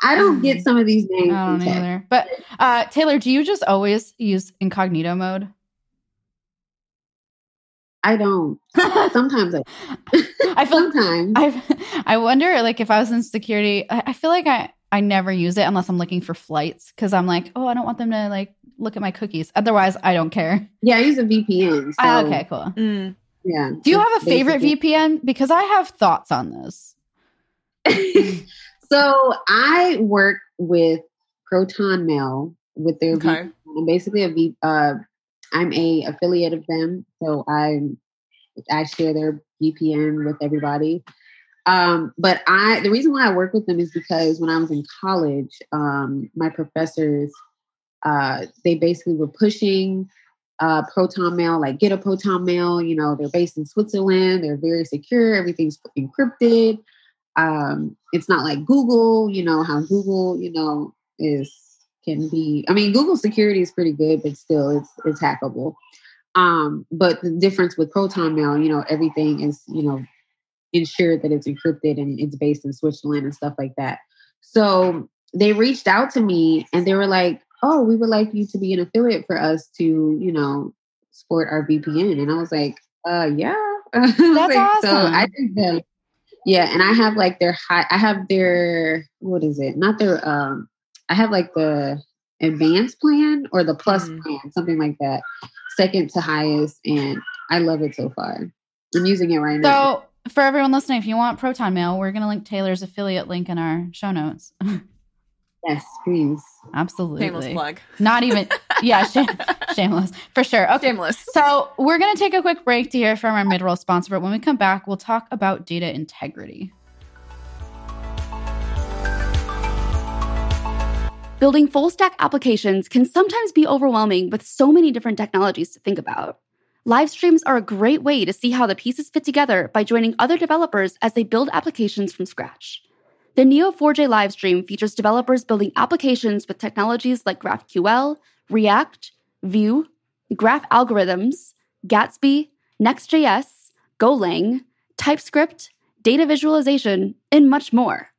I don't get some of these names. I don't in either. But uh Taylor, do you just always use incognito mode? I don't. Sometimes I. I feel Sometimes. I I wonder like if I was in security, I, I feel like I I never use it unless I'm looking for flights because I'm like, oh, I don't want them to like look at my cookies. Otherwise, I don't care. yeah, I use a VPN. So, Ah, okay, cool. Mm. Yeah. Do you have a favorite basically- VPN? Because I have thoughts on this. so I work with Proton Mail with their Okay. VPN. I'm basically a V. Uh, I'm a affiliate of them, so I I share their VPN with everybody. Um, but I the reason why I work with them is because when I was in college, um, my professors uh, they basically were pushing uh, Proton Mail, like get a Proton Mail. You know, they're based in Switzerland. They're very secure. Everything's encrypted. Um, it's not like Google. You know how Google, you know, is can be. I mean, Google security is pretty good, but still, it's it's hackable. Um, but the difference with Proton Mail, you know, everything is you know ensured that it's encrypted and it's based in Switzerland and stuff like that. So they reached out to me and they were like, "Oh, we would like you to be an affiliate for us to, you know, support our VPN." And I was like, Uh, yeah. That's like, awesome. So I think that, yeah, and I have like their high. I have their what is it? Not their. Um, I have like the advanced plan or the plus Mhm. plan, something like that. Second to highest, and I love it so far. I'm using it right now. So, for everyone listening, if you want Proton Mail, we're going to link Taylor's affiliate link in our show notes. Yes, please. Absolutely. Shameless plug. Not even, yeah, shame, shameless for sure. Okay. Shameless. So, we're going to take a quick break to hear from our mid roll sponsor. But when we come back, we'll talk about data integrity. Building full stack applications can sometimes be overwhelming with so many different technologies to think about. Live streams are a great way to see how the pieces fit together by joining other developers as they build applications from scratch. The Neo4j live stream features developers building applications with technologies like GraphQL, React, Vue, Graph Algorithms, Gatsby, Next.js, Golang, TypeScript, data visualization, and much more.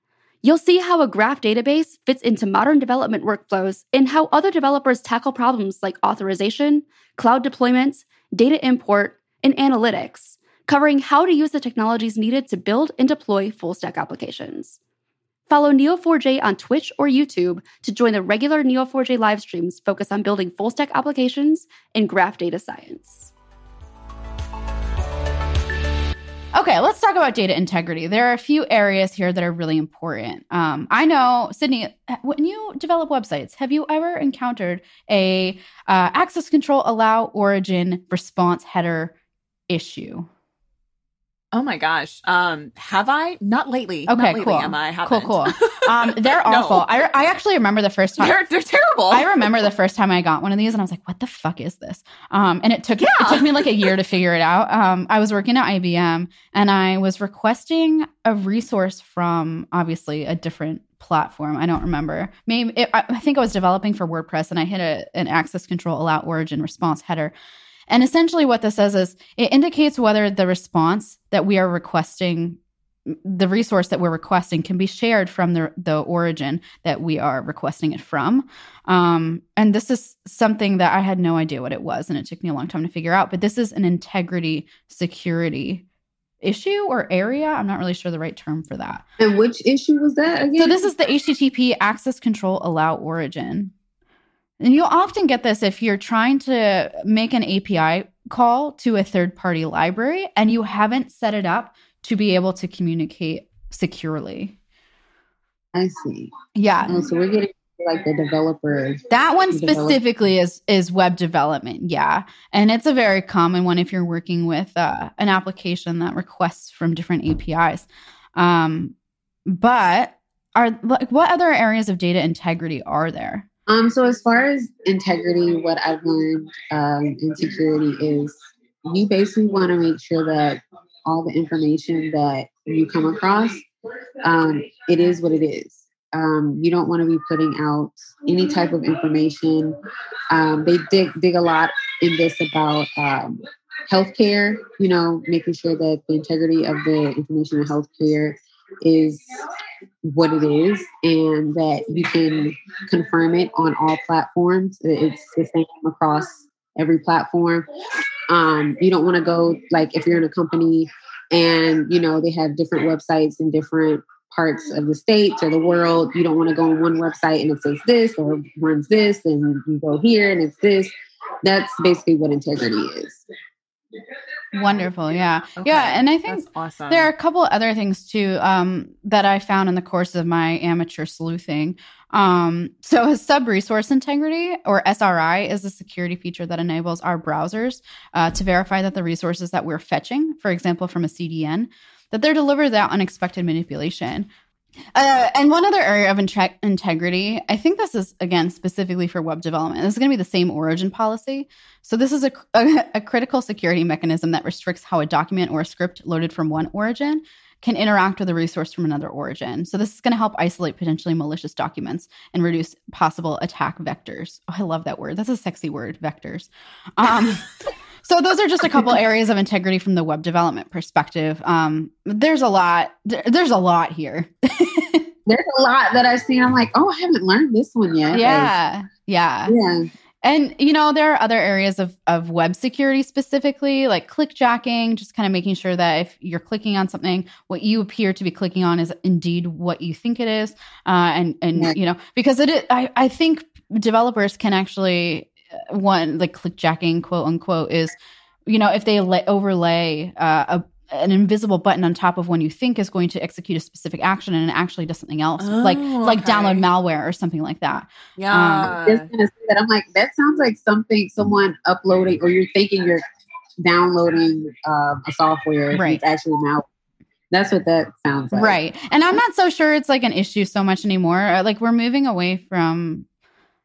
You'll see how a graph database fits into modern development workflows and how other developers tackle problems like authorization, cloud deployments, data import, and analytics, covering how to use the technologies needed to build and deploy full stack applications. Follow Neo4j on Twitch or YouTube to join the regular Neo4j live streams focused on building full stack applications and graph data science. Okay, let's talk about data integrity. There are a few areas here that are really important. Um, I know, Sydney, when you develop websites, have you ever encountered a uh, access control allow origin response header issue? Oh my gosh. Um, have I? Not lately. Okay, Not lately, cool. Am I? Cool, Haven't. cool. Um, they're No. awful. I, I actually remember the first time. They're they're terrible. I remember the first time I got one of these, and I was like, "What the fuck is this?" Um, and it took it took me like a year to figure it out. Um, I was working at IBM, and I was requesting a resource from obviously a different platform. I don't remember. Maybe it, I I think I was developing for WordPress, and I hit a, an access control allow origin response header. And essentially, what this says is it indicates whether the response that we are requesting the resource that we're requesting can be shared from the, the origin that we are requesting it from. Um, and this is something that I had no idea what it was, and it took me a long time to figure out. But this is an integrity security issue or area. I'm not really sure the right term for that. And which issue was that again? So this is the HTTP access control allow origin. And you'll often get this if you're trying to make an API call to a third party library and you haven't set it up to be able to communicate securely. I see. Yeah. Oh, so we're getting like the developer. That one specifically is is web development, yeah, and it's a very common one if you're working with uh, an application that requests from different APIs. Um, but are like what other areas of data integrity are there? Um, so as far as integrity, what I've learned um, in security is you basically want to make sure that all the information that you come across, um, it is what it is. Um, you don't want to be putting out any type of information. Um, they dig dig a lot in this about um, healthcare. You know, making sure that the integrity of the information in healthcare is what it is, and that you can confirm it on all platforms. It's the same across every platform. Um, you don't want to go like if you're in a company and you know they have different websites in different parts of the states or the world. You don't want to go on one website and it says this or runs this, and you go here and it's this. That's basically what integrity is. Wonderful, yeah, Okay, yeah, and I think awesome. There are a couple other things too um, that I found in the course of my amateur sleuthing. Um, so, a sub resource integrity or SRI is a security feature that enables our browsers uh, to verify that the resources that we're fetching, for example, from a CDN, that they're delivered without unexpected manipulation. Uh, and one other area of inte- integrity, I think this is again specifically for web development. This is going to be the same origin policy. So this is a, a, a critical security mechanism that restricts how a document or a script loaded from one origin can interact with a resource from another origin. So this is going to help isolate potentially malicious documents and reduce possible attack vectors. Oh, I love that word. That's a sexy word, vectors. Um, so those are just a couple areas of integrity from the web development perspective. Um, there's a lot. there- There's a lot here. There's a lot that I've seen. I'm like, oh, I haven't learned this one yet. Like, yeah, yeah. And you know, there are other areas of, of web security specifically, like clickjacking, just kind of making sure that if you're clicking on something, what you appear to be clicking on is indeed what you think it is. Uh, and and yeah. you know, because it is, I, I think developers can actually uh, one like clickjacking quote unquote is you know if they overlay uh, a an invisible button on top of one you think is going to execute a specific action and it actually does something else. Oh, like okay. like download malware or something like that. Yeah. Um, just gonna say that. I'm like that sounds like something someone uploading or you're thinking you're downloading uh, a software right it's actually malware. That's what that sounds like. Right. And i'm not so sure it's like an issue so much anymore. Uh, like we're moving away from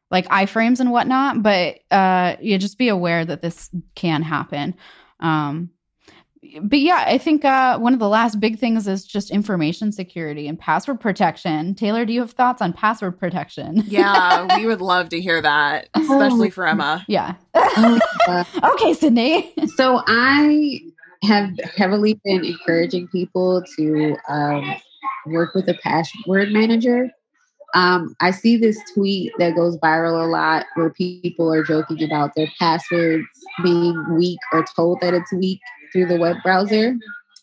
like iframes and whatnot but uh you just be aware that this can happen. Um but yeah, I think uh, one of the last big things is just information security and password protection. Taylor, do you have thoughts on password protection? Yeah, we would love to hear that, especially for Emma. Yeah. okay, Sydney. So I have heavily been encouraging people to um, work with a password manager. Um, I see this tweet that goes viral a lot where people are joking about their passwords being weak or told that it's weak through the web browser.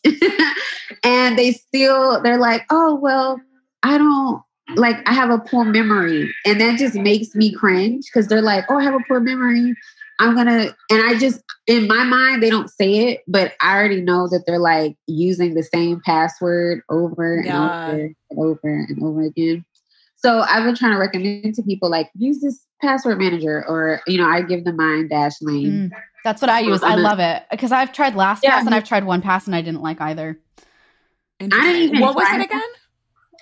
and they still, they're like, oh, well, I don't like, I have a poor memory. And that just makes me cringe because they're like, oh, I have a poor memory. I'm gonna, and I just, in my mind, they don't say it, but I already know that they're like using the same password over yeah. and over and over and over again. So I've been trying to recommend to people like use this password manager, or you know, I give them mine Dashlane. Mm, that's what I use. I love it because I've tried LastPass yeah, and I've tried OnePass and I didn't like either. I didn't even. What was it again?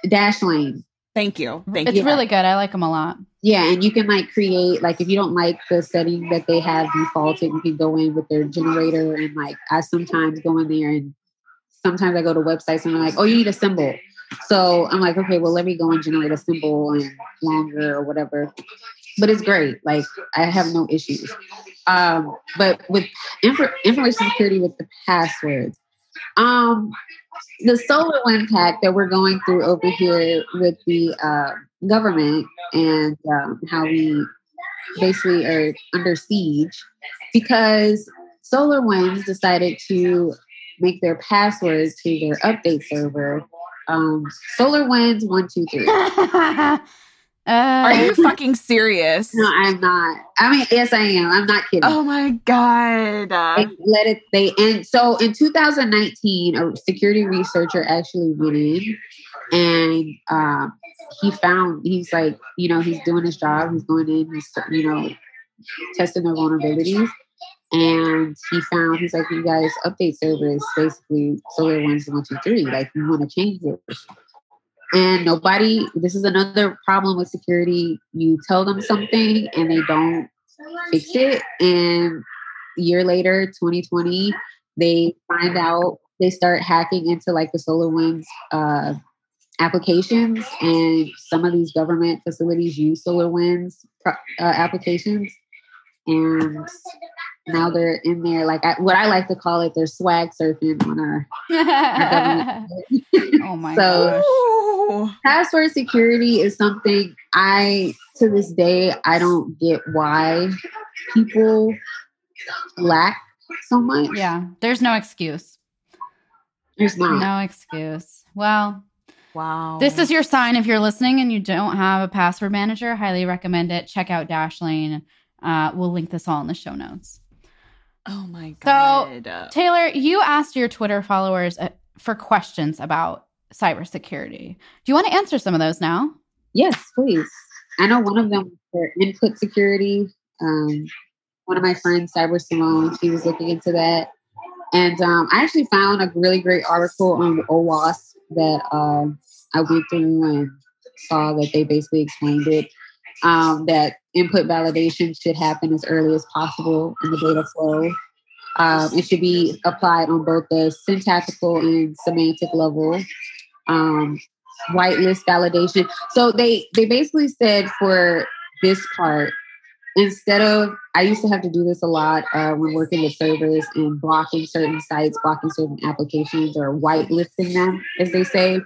Dashlane. Thank you. Thank it's you. It's really good. I like them a lot. Yeah, and you can like create like if you don't like the setting that they have defaulted, you can go in with their generator and like I sometimes go in there and sometimes I go to websites and I'm like, oh, you need a symbol. So I'm like, okay, well, let me go and generate a symbol and longer or whatever. But it's great. Like I have no issues. Um, but with inf- information security with the passwords, um, the SolarWinds hack that we're going through over here with the uh, government and um, how we basically are under siege because SolarWinds decided to make their passwords to their update server um, solar winds one two three. uh, Are you fucking serious? No, I'm not. I mean, yes, I am. I'm not kidding. Oh my god! They let it. They and so in 2019, a security researcher actually went in and uh, he found he's like, you know, he's doing his job. He's going in. He's you know testing their vulnerabilities and he found he's like, you guys update service, basically SolarWinds one two three. Like you want to change this. And nobody. This is another problem with security. You tell them something and they don't fix it, and a year later, 2020, they find out they start hacking into like the SolarWinds uh, applications, and some of these government facilities use SolarWinds uh, applications, and now they're in there like I, what I like to call it. They're swag surfing on our. our oh my so, gosh! Password security is something I to this day I don't get why people lack so much. Yeah, there's no excuse. There's not. No excuse. Well, Wow. This is your sign if you're listening and you don't have a password manager. Highly recommend it. Check out Dashlane. Uh, we'll link this all in the show notes. Oh my god. So, Taylor, you asked your Twitter followers uh, for questions about cybersecurity. Do you want to answer some of those now? Yes, please. I know one of them for input security. Um, one of my friends, Cyber Simone, she was looking into that. And um, I actually found a really great article on OWASP that uh, I went through and saw that they basically explained it um, that input validation should happen as early as possible in the data flow. Um, it should be applied on both the syntactical and semantic level. Um, whitelist validation. So they they basically said for this part, instead of I used to have to do this a lot uh, when working with servers and blocking certain sites, blocking certain applications, or whitelisting them, as they say.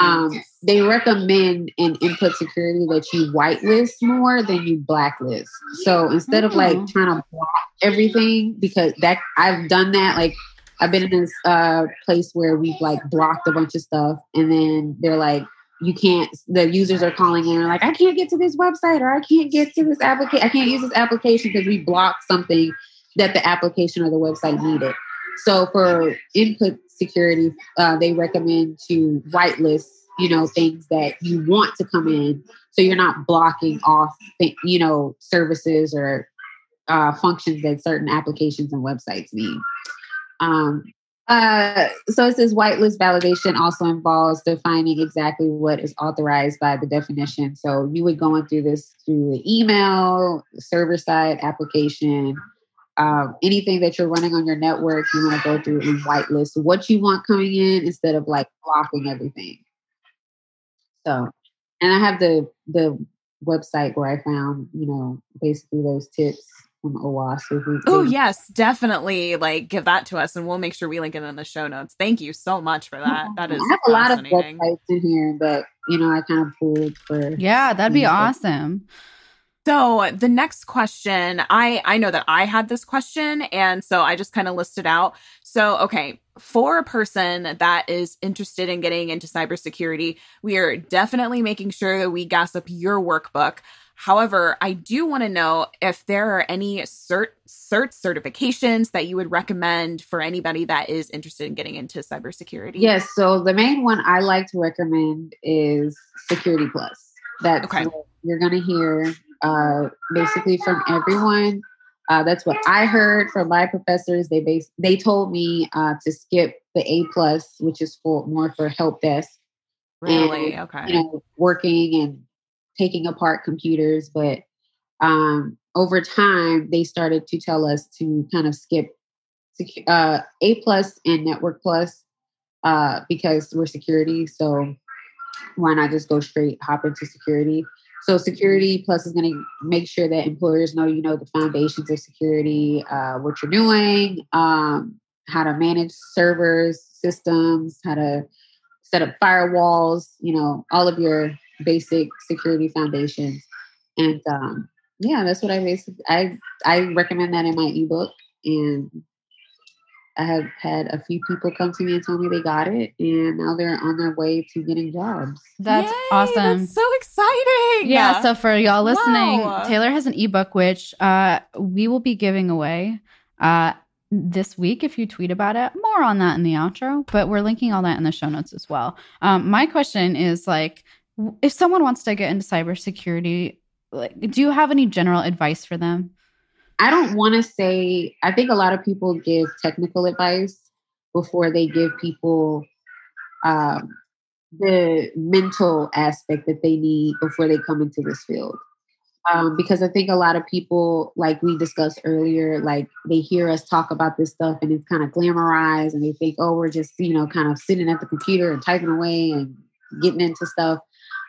Um, they recommend in input security that you whitelist more than you blacklist. So instead of like Oh. trying to block everything, because that I've done that, like I've been in this uh, place where we've like blocked a bunch of stuff, and then they're like, you can't. The users are calling in, and like, I can't get to this website, or I can't get to this application. I can't use this application because we blocked something that the application or the website needed. So for input security, uh, they recommend to whitelist, you know, things that you want to come in, so you're not blocking off, you know, services or uh, functions that certain applications and websites need. Um, uh, so it says whitelist validation also involves defining exactly what is authorized by the definition. So you would go in through this through the email, server side application, um, anything that you're running on your network, you want to go through and whitelist what you want coming in instead of like blocking everything. So, and I have the the website where I found, you know, basically those tips from OWASP. So if we- Oh yes, definitely. Like give that to us, and we'll make sure we link it in the show notes. Thank you so much for that. That is I have a lot of websites in here but you know I kind of pulled for. Yeah, that'd be Yeah. awesome. So the next question, I I know that I had this question, and so I just kind of listed out. So okay, for a person that is interested in getting into cybersecurity, we are definitely making sure that we gas up your workbook. However, I do want to know if there are any cert cert certifications that you would recommend for anybody that is interested in getting into cybersecurity. Yes, so the main one I like to recommend is Security Plus. That's Okay. what you're going to hear uh, basically from everyone. Uh, that's what I heard from my professors. They base they told me uh, to skip the A plus, which is for more for help desk. Really? and, Okay. you know, working and taking apart computers. But um, over time, they started to tell us to kind of skip uh, A plus and Network plus uh, because we're security. So why not just go straight hop into security? So security plus is going to make sure that employers know you know the foundations of security, uh, what you're doing, um, how to manage servers, systems, how to set up firewalls, you know, all of your basic security foundations. And um, yeah, that's what I basically I I recommend that in my ebook. And I have had a few people come to me and tell me they got it, and now they're on their way to getting jobs. That's Yay, awesome. That's so exciting. Yeah, so for y'all listening, Wow. Taylor has an ebook which uh we will be giving away uh this week if you tweet about it. More on that in the outro, but we're linking all that in the show notes as well. Um my question is like if someone wants to get into cybersecurity, like do you have any general advice for them? I don't want to say, I think a lot of people give technical advice before they give people um, the mental aspect that they need before they come into this field. Um, because I think a lot of people, like we discussed earlier, like they hear us talk about this stuff and it's kind of glamorized and they think, oh, we're just, you know, kind of sitting at the computer and typing away and getting into stuff.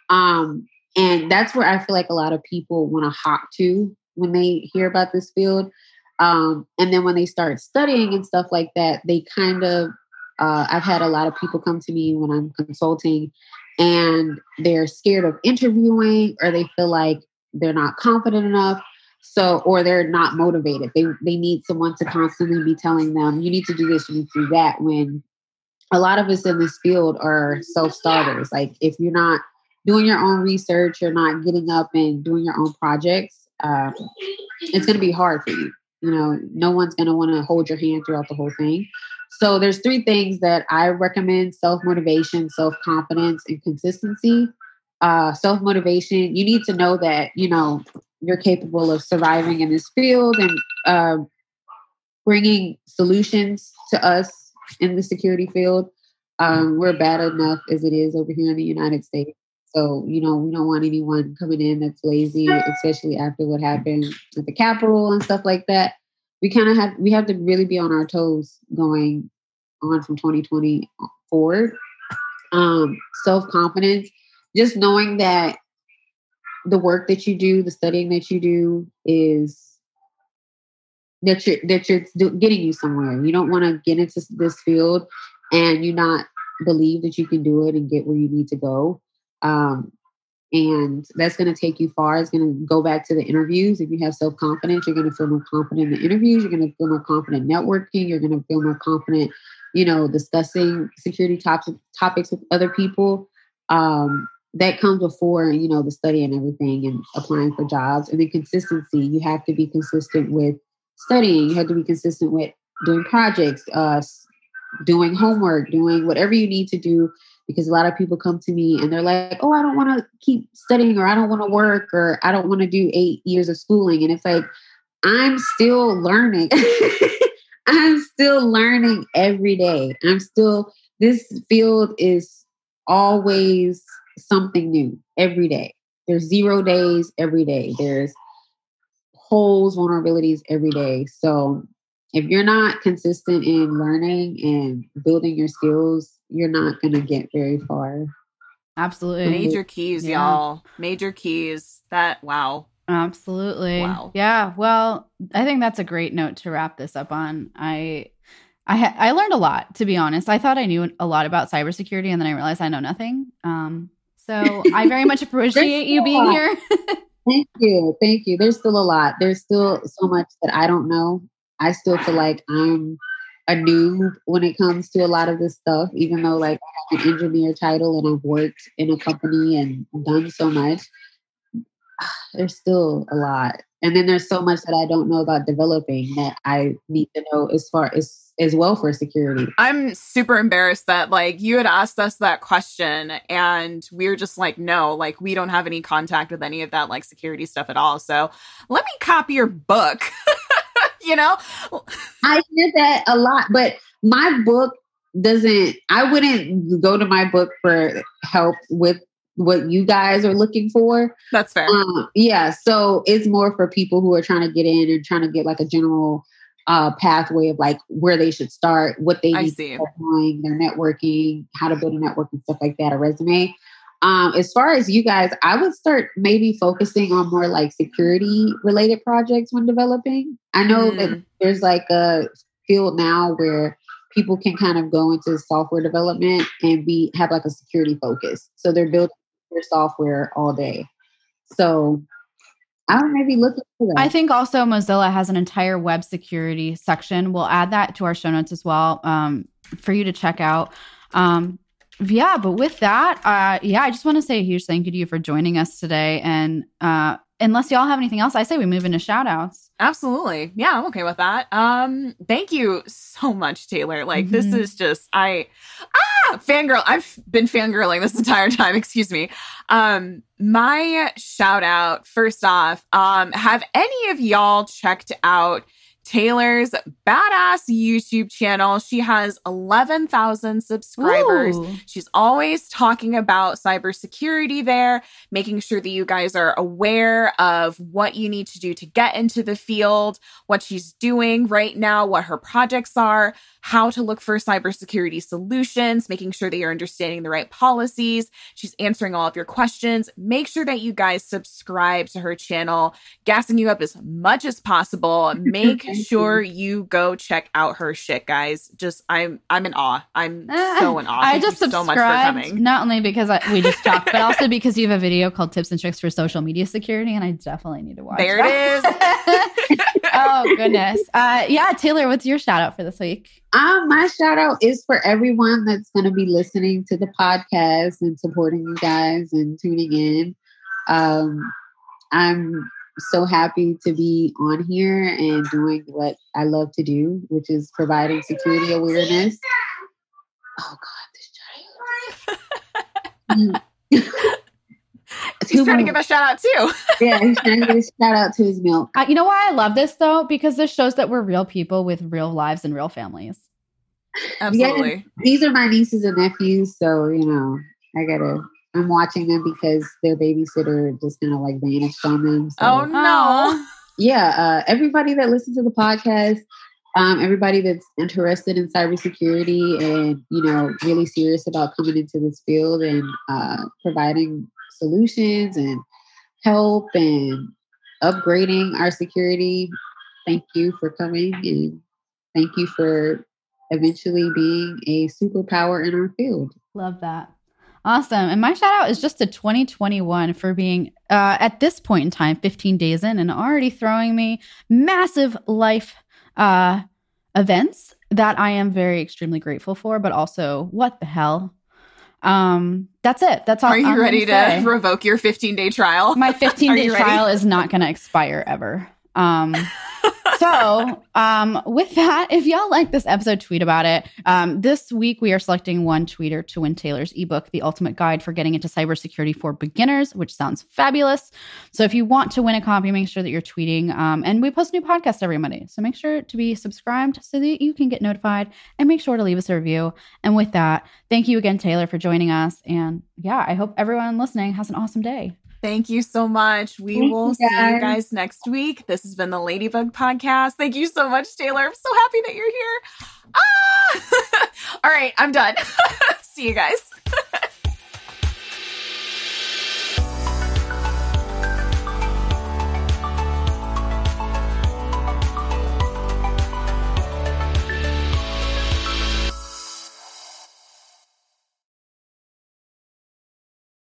Um, and that's where I feel like a lot of people want to hop to when they hear about this field. Um, and then when they start studying and stuff like that, they kind of, uh, I've had a lot of people come to me when I'm consulting and they're scared of interviewing or they feel like they're not confident enough. So, or they're not motivated. They, they need someone to constantly be telling them, you need to do this, you need to do that. When a lot of us in this field are self starters. Like, if you're not doing your own research, you're not getting up and doing your own projects, um, it's going to be hard for you. You know, no one's going to want to hold your hand throughout the whole thing. So there's three things that I recommend: self motivation, self confidence, and consistency. Uh, self motivation. You need to know that you know you're capable of surviving in this field and uh, bringing solutions to us in the security field. Um, we're bad enough as it is over here in the United States. So, you know, we don't want anyone coming in that's lazy, especially after what happened at the Capitol and stuff like that. We kind of have we have to really be on our toes going on from 2020 forward. Um, self confidence, just knowing that the work that you do, the studying that you do, is that you're that you're getting you somewhere. You don't want to get into this field and you're not believe that you can do it and get where you need to go. Um, and that's going to take you far. It's going to go back to the interviews. If you have self confidence, you're going to feel more confident in the interviews. You're going to feel more confident networking. You're going to feel more confident, you know, discussing security topics topics with other people. Um, that comes before, you know, the study and everything and applying for jobs. And then consistency. You have to be consistent with studying. You have to be consistent with doing projects, uh, doing homework, doing whatever you need to do because a lot of people come to me and they're like, oh, I don't want to keep studying or I don't want to work or I don't want to do eight years of schooling. And it's like, I'm still learning. I'm still learning every day. I'm still, this field is always something new every day. There's zero days every day. There's holes, vulnerabilities every day. So if you're not consistent in learning and building your skills, you're not going to get very far. Absolutely. Major keys, yeah. y'all. Major keys. That, wow. Absolutely. Wow. Yeah. Well, I think that's a great note to wrap this up on. I I ha- I learned a lot, to be honest. I thought I knew a lot about cybersecurity, and then I realized I know nothing. Um, so I very much appreciate you being here. Thank you, thank you. There's still a lot. There's still so much that I don't know. I still feel like I'm a noob when it comes to a lot of this stuff, even though like I have an engineer title and I've worked in a company and done so much. There's still a lot. And then there's so much that I don't know about developing that I need to know as far as as well for security. I'm super embarrassed that like you had asked us that question and we were just like, no, like we don't have any contact with any of that like security stuff at all. So let me copy your book. you know? I hear that a lot, but my book doesn't, I wouldn't go to my book for help with what you guys are looking for. That's fair. Um, yeah. So it's more for people who are trying to get in and trying to get like a general uh, pathway of like where they should start, what they need to start doing, their networking, how to build a network and stuff like that, a resume. Um, as far as you guys, I would start maybe focusing on more like security related projects when developing. I know mm. that there's like a field now where people can kind of go into software development and be have like a security focus. So they're building their software all day. So I would maybe look into that. I think also Mozilla has an entire web security section. We'll add that to our show notes as well um, for you to check out. Um, yeah, but with that, uh, yeah, I just want to say a huge thank you to you for joining us today. And uh, unless y'all have anything else, I say we move into shout outs. Absolutely. Yeah, I'm okay with that. Um, thank you so much, Taylor. Like, mm-hmm. this is just, I, ah, fangirl. I've been fangirling this entire time. Excuse me. Um, my shout out, first off, um, have any of y'all checked out Taylor's badass YouTube channel. She has 11,000 subscribers. Ooh. She's always talking about cybersecurity there, making sure that you guys are aware of what you need to do to get into the field, what she's doing right now, what her projects are, how to look for cybersecurity solutions, making sure that you're understanding the right policies. She's answering all of your questions. Make sure that you guys subscribe to her channel, gassing you up as much as possible. Make sure you go check out her shit, guys. Just I'm I'm in awe. I'm so in awe. Thank I just subscribed, so much for coming. Not only because I, we just talked, but also because you have a video called "Tips and Tricks for Social Media Security," and I definitely need to watch. There that. it is. oh goodness. Uh, yeah, Taylor, what's your shout out for this week? Um, my shout out is for everyone that's going to be listening to the podcast and supporting you guys and tuning in. Um, I'm so happy to be on here and doing what I love to do, which is providing security awareness. Oh God, this child. he's trying to give a shout out too. yeah, he's trying to give a shout out to his milk. Uh, you know why I love this though? Because this shows that we're real people with real lives and real families. Absolutely. Yeah, these are my nieces and nephews, so you know, I gotta I'm watching them because their babysitter just kind of like vanished on them. So. Oh no. Yeah, uh, everybody that listens to the podcast, um, everybody that's interested in cybersecurity and you know really serious about coming into this field and uh, providing solutions and help and upgrading our security. Thank you for coming and thank you for eventually being a superpower in our field. Love that. Awesome. And my shout out is just to 2021 for being, uh, at this point in time, 15 days in, and already throwing me massive life uh, events that I am very extremely grateful for, but also, what the hell? Um, that's it. That's all. Are you I'm ready to say. revoke your 15 day trial? My 15 day trial is not going to expire ever. Um, so, um, with that, if y'all like this episode, tweet about it. Um, this week, we are selecting one tweeter to win Taylor's ebook, The Ultimate Guide for Getting into Cybersecurity for Beginners, which sounds fabulous. So, if you want to win a copy, make sure that you're tweeting. Um, and we post new podcasts every Monday. So, make sure to be subscribed so that you can get notified and make sure to leave us a review. And with that, thank you again, Taylor, for joining us. And yeah, I hope everyone listening has an awesome day. Thank you so much. We Thank will you see you guys next week. This has been the Ladybug Podcast. Thank you so much, Taylor. I'm so happy that you're here. Ah! All right, I'm done. see you guys.